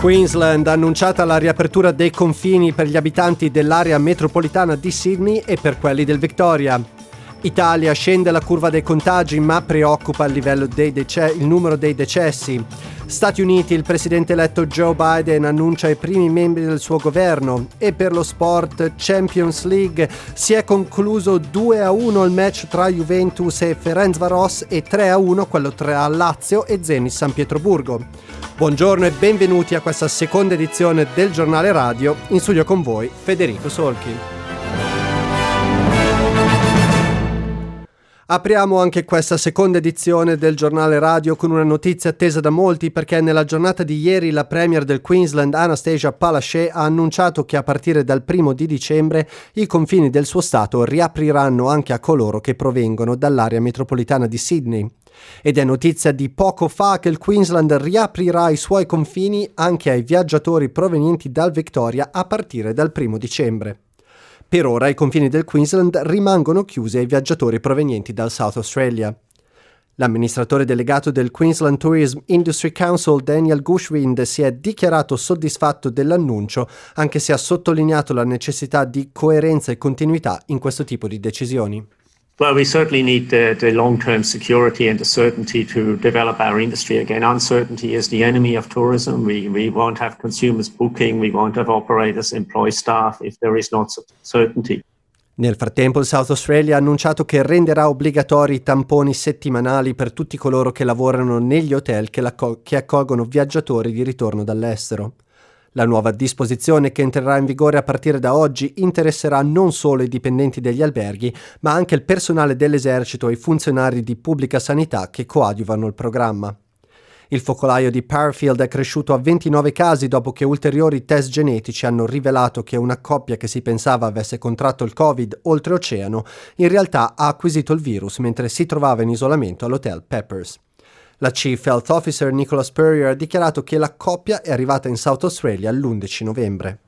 Queensland ha annunciata la riapertura dei confini per gli abitanti dell'area metropolitana di Sydney e per quelli del Victoria. Italia scende la curva dei contagi ma preoccupa dece- il numero dei decessi. Stati Uniti, il presidente eletto Joe Biden annuncia i primi membri del suo governo e per lo sport Champions League si è concluso 2-1 il match tra Juventus e Ferencvaros e 3-1 quello tra Lazio e Zenit San Pietroburgo. Buongiorno e benvenuti a questa seconda edizione del giornale radio. In studio con voi Federico Solchi. Apriamo anche questa seconda edizione del giornale radio con una notizia attesa da molti perché nella giornata di ieri la Premier del Queensland Anastasia Palaszczuk ha annunciato che a partire dal primo di dicembre i confini del suo stato riapriranno anche a coloro che provengono dall'area metropolitana di Sydney. Ed è notizia di poco fa che il Queensland riaprirà i suoi confini anche ai viaggiatori provenienti dal Victoria a partire dal primo dicembre. Per ora i confini del Queensland rimangono chiusi ai viaggiatori provenienti dal South Australia. L'amministratore delegato del Queensland Tourism Industry Council Daniel Gushwind si è dichiarato soddisfatto dell'annuncio, anche se ha sottolineato la necessità di coerenza e continuità in questo tipo di decisioni. Well, we certainly need the, the long-term security and the certainty to develop our industry again. Uncertainty is the enemy of tourism. We, we won't have consumers booking. We won't have operators employ staff if there is not certainty. Nel frattempo il South Australia ha annunciato che renderà obbligatori i tamponi settimanali per tutti coloro che lavorano negli hotel che, che accolgono viaggiatori di ritorno dall'estero. La nuova disposizione che entrerà in vigore a partire da oggi interesserà non solo i dipendenti degli alberghi, ma anche il personale dell'esercito e i funzionari di pubblica sanità che coadiuvano il programma. Il focolaio di Parfield è cresciuto a 29 casi dopo che ulteriori test genetici hanno rivelato che una coppia che si pensava avesse contratto il Covid oltreoceano in realtà ha acquisito il virus mentre si trovava in isolamento all'hotel Peppers. La Chief Health Officer Nicola Spurrier ha dichiarato che la coppia è arrivata in South Australia l'11 novembre.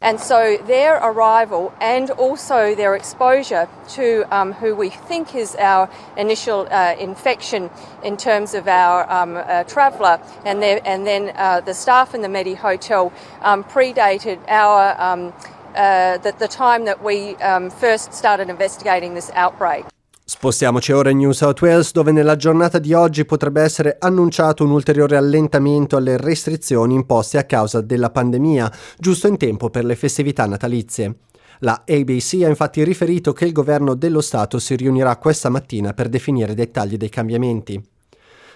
And so their arrival and also their exposure to um, who we think is our initial uh, infection in terms of our um, uh, traveller and, and, then uh, the staff in the Medi Hotel um, predated our um, uh, the, the, time that we um, first started investigating this outbreak. Spostiamoci ora in New South Wales dove nella giornata di oggi potrebbe essere annunciato un ulteriore allentamento alle restrizioni imposte a causa della pandemia, giusto in tempo per le festività natalizie. La ABC ha infatti riferito che il governo dello Stato si riunirà questa mattina per definire i dettagli dei cambiamenti.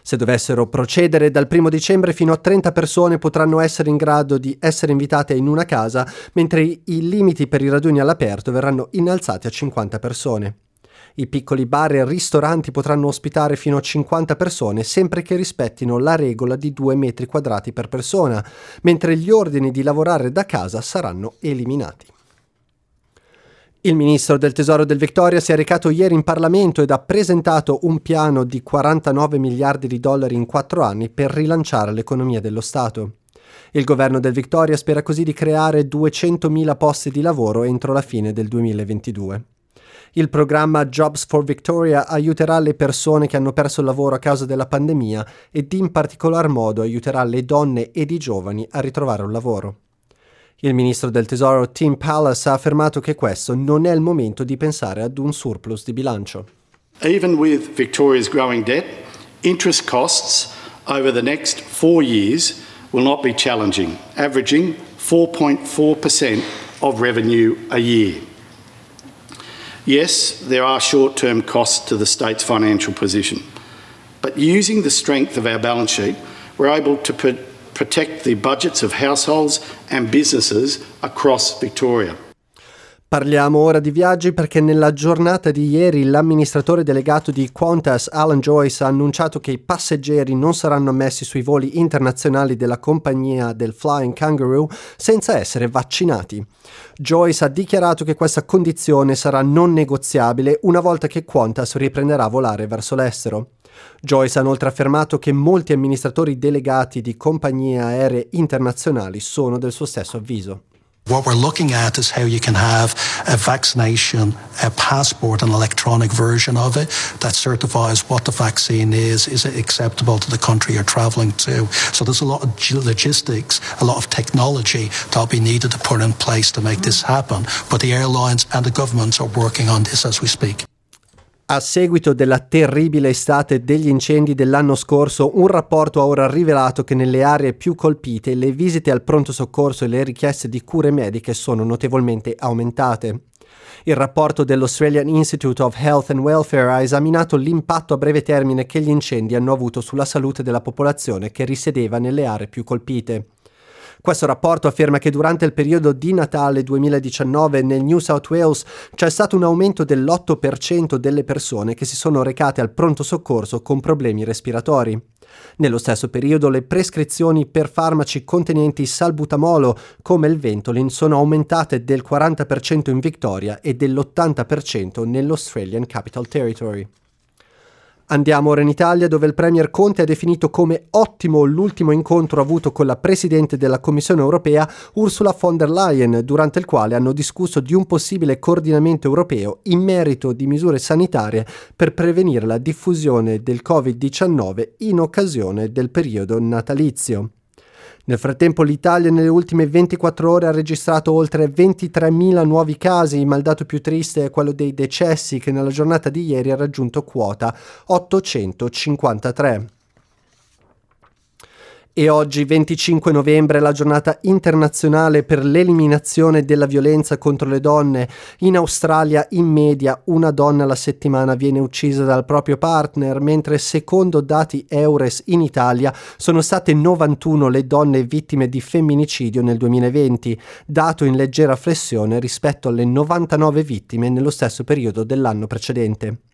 Se dovessero procedere dal 1 dicembre fino a 30 persone potranno essere in grado di essere invitate in una casa, mentre i limiti per i raduni all'aperto verranno innalzati a 50 persone. I piccoli bar e ristoranti potranno ospitare fino a 50 persone sempre che rispettino la regola di 2 metri quadrati per persona, mentre gli ordini di lavorare da casa saranno eliminati. Il ministro del Tesoro del Victoria si è recato ieri in Parlamento ed ha presentato un piano di 49 miliardi di dollari in quattro anni per rilanciare l'economia dello Stato. Il governo del Victoria spera così di creare 200.000 posti di lavoro entro la fine del 2022. Il programma Jobs for Victoria aiuterà le persone che hanno perso il lavoro a causa della pandemia ed in particolar modo aiuterà le donne ed i giovani a ritrovare un lavoro. Il ministro del Tesoro Tim Pallas ha affermato che questo non è il momento di pensare ad un surplus di bilancio. Even with Victoria's growing debt, interest costs over the next four years will not be challenging, averaging 4.4% of revenue a year. Yes, there are short term costs to the state's financial position, but using the strength of our balance sheet, we're able to protect the budgets of households and businesses across Victoria. Parliamo ora di viaggi perché nella giornata di ieri l'amministratore delegato di Qantas, Alan Joyce, ha annunciato che i passeggeri non saranno ammessi sui voli internazionali della compagnia del Flying Kangaroo senza essere vaccinati. Joyce ha dichiarato che questa condizione sarà non negoziabile una volta che Qantas riprenderà a volare verso l'estero. Joyce ha inoltre affermato che molti amministratori delegati di compagnie aeree internazionali sono del suo stesso avviso. What we're looking at is how you can have a vaccination a passport, an electronic version of it that certifies what the vaccine is. Is it acceptable to the country you're traveling to? So there's a lot of logistics, a lot of technology that'll be needed to put in place to make this happen. But the airlines and the governments are working on this as we speak. A seguito della terribile estate degli incendi dell'anno scorso, un rapporto ha ora rivelato che nelle aree più colpite le visite al pronto soccorso e le richieste di cure mediche sono notevolmente aumentate. Il rapporto dell'Australian Institute of Health and Welfare ha esaminato l'impatto a breve termine che gli incendi hanno avuto sulla salute della popolazione che risiedeva nelle aree più colpite. Questo rapporto afferma che durante il periodo di Natale 2019 nel New South Wales c'è stato un aumento dell'8% delle persone che si sono recate al pronto soccorso con problemi respiratori. Nello stesso periodo le prescrizioni per farmaci contenenti salbutamolo come il Ventolin sono aumentate del 40% in Victoria e dell'80% nell'Australian Capital Territory. Andiamo ora in Italia dove il Premier Conte ha definito come ottimo l'ultimo incontro avuto con la Presidente della Commissione europea Ursula von der Leyen, durante il quale hanno discusso di un possibile coordinamento europeo in merito di misure sanitarie per prevenire la diffusione del Covid-19 in occasione del periodo natalizio. Nel frattempo l'Italia nelle ultime 24 ore ha registrato oltre 23.000 nuovi casi, ma il dato più triste è quello dei decessi che nella giornata di ieri ha raggiunto quota 853. E oggi, 25 novembre, è la giornata internazionale per l'eliminazione della violenza contro le donne. In Australia, in media, una donna alla settimana viene uccisa dal proprio partner, mentre secondo dati Eures in Italia sono state 91 le donne vittime di femminicidio nel 2020, dato in leggera flessione rispetto alle 99 vittime nello stesso periodo dell'anno precedente.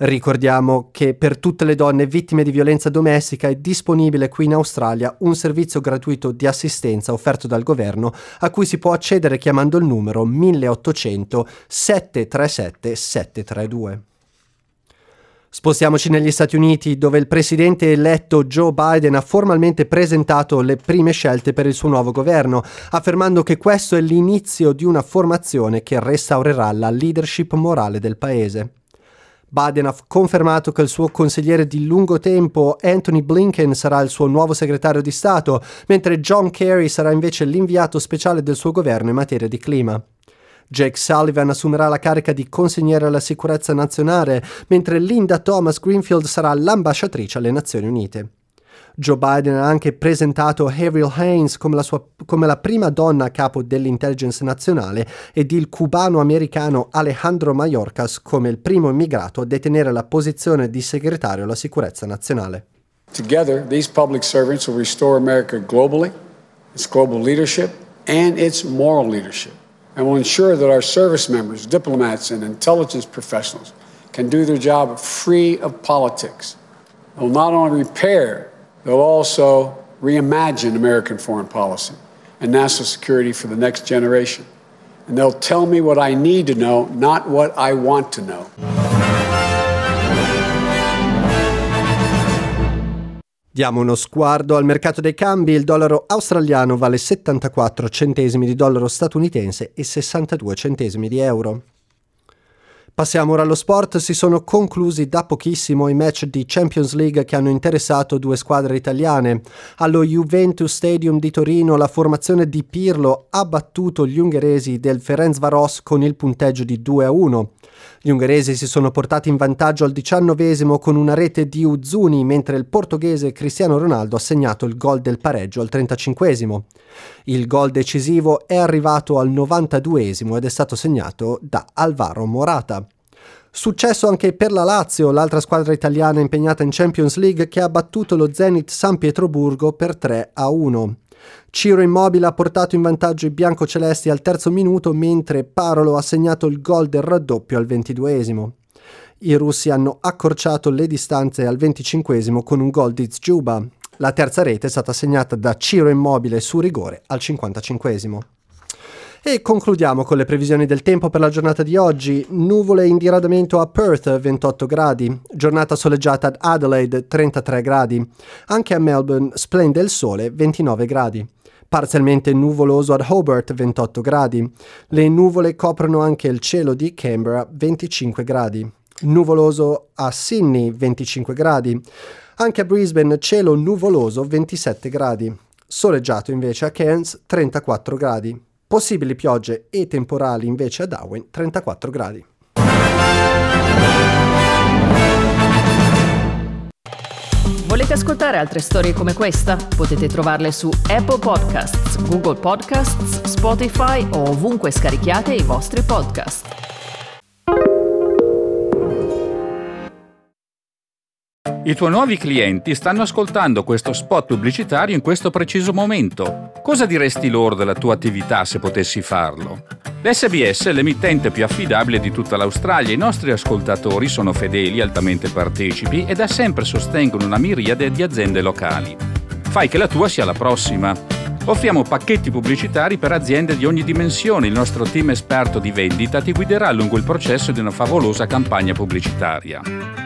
Ricordiamo che per tutte le donne vittime di violenza domestica è disponibile qui in Australia un servizio gratuito di assistenza offerto dal governo a cui si può accedere chiamando il numero 1800 737 732. Spostiamoci negli Stati Uniti, dove il presidente eletto Joe Biden ha formalmente presentato le prime scelte per il suo nuovo governo, affermando che questo è l'inizio di una formazione che restaurerà la leadership morale del paese. Biden ha confermato che il suo consigliere di lungo tempo Anthony Blinken sarà il suo nuovo segretario di Stato, mentre John Kerry sarà invece l'inviato speciale del suo governo in materia di clima. Jake Sullivan assumerà la carica di consigliere alla sicurezza nazionale, mentre Linda Thomas Greenfield sarà l'ambasciatrice alle Nazioni Unite. Joe Biden ha anche presentato Avril Haines come la, sua, come la prima donna a capo dell'intelligence nazionale ed il cubano-americano Alejandro Mayorkas come il primo immigrato a detenere la posizione di segretario alla sicurezza nazionale. Together, these public servants will restore America globally, its global leadership, and its moral leadership, and will ensure that our service members, diplomats, and intelligence professionals can do their job free of politics. It will not only repair They'll also reimagine American foreign policy and national security for the next generation. And they'll tell me what I need to know, not what I want to know. Diamo uno sguardo al mercato dei cambi, il dollaro australiano vale 74 centesimi di dollaro statunitense e 62 centesimi di euro. Passiamo ora allo sport, si sono conclusi da pochissimo i match di Champions League che hanno interessato due squadre italiane. Allo Juventus Stadium di Torino la formazione di Pirlo ha battuto gli ungheresi del Ferencvaros con il punteggio di 2 a 1. Gli ungheresi si sono portati in vantaggio al diciannovesimo con una rete di Uzzuni, mentre il portoghese Cristiano Ronaldo ha segnato il gol del pareggio al 35esimo. Il gol decisivo è arrivato al 92esimo ed è stato segnato da Alvaro Morata. Successo anche per la Lazio, l'altra squadra italiana impegnata in Champions League che ha battuto lo Zenit San Pietroburgo per 3 a 1. Ciro Immobile ha portato in vantaggio i biancocelesti al terzo minuto mentre Parolo ha segnato il gol del raddoppio al ventiduesimo. I russi hanno accorciato le distanze al venticinquesimo con un gol di Zjuba. La terza rete è stata segnata da Ciro Immobile su rigore al 55esimo. E concludiamo con le previsioni del tempo per la giornata di oggi. Nuvole in diradamento a Perth 28 gradi, giornata soleggiata ad Adelaide 33 gradi, anche a Melbourne splende il sole 29 gradi. Parzialmente nuvoloso ad Hobart 28 gradi. Le nuvole coprono anche il cielo di Canberra 25 gradi. Nuvoloso a Sydney 25 gradi. Anche a Brisbane cielo nuvoloso 27 gradi. Soleggiato invece a Cairns 34 gradi. Possibili piogge e temporali invece a Darwin 34 gradi. Volete ascoltare altre storie come questa? Potete trovarle su Apple Podcasts, Google Podcasts, Spotify o ovunque scarichiate i vostri podcast. I tuoi nuovi clienti stanno ascoltando questo spot pubblicitario in questo preciso momento. Cosa diresti loro della tua attività se potessi farlo? L'SBS è l'emittente più affidabile di tutta l'Australia. I nostri ascoltatori sono fedeli, altamente partecipi e da sempre sostengono una miriade di aziende locali. Fai che la tua sia la prossima. Offriamo pacchetti pubblicitari per aziende di ogni dimensione. Il nostro team esperto di vendita ti guiderà lungo il processo di una favolosa campagna pubblicitaria.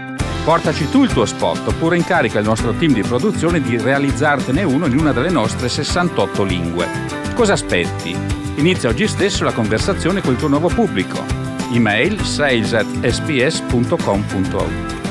Portaci tu il tuo spot oppure incarica il nostro team di produzione di realizzartene uno in una delle nostre 68 lingue. Cosa aspetti? Inizia oggi stesso la conversazione con il tuo nuovo pubblico. Email sales at sps.com.au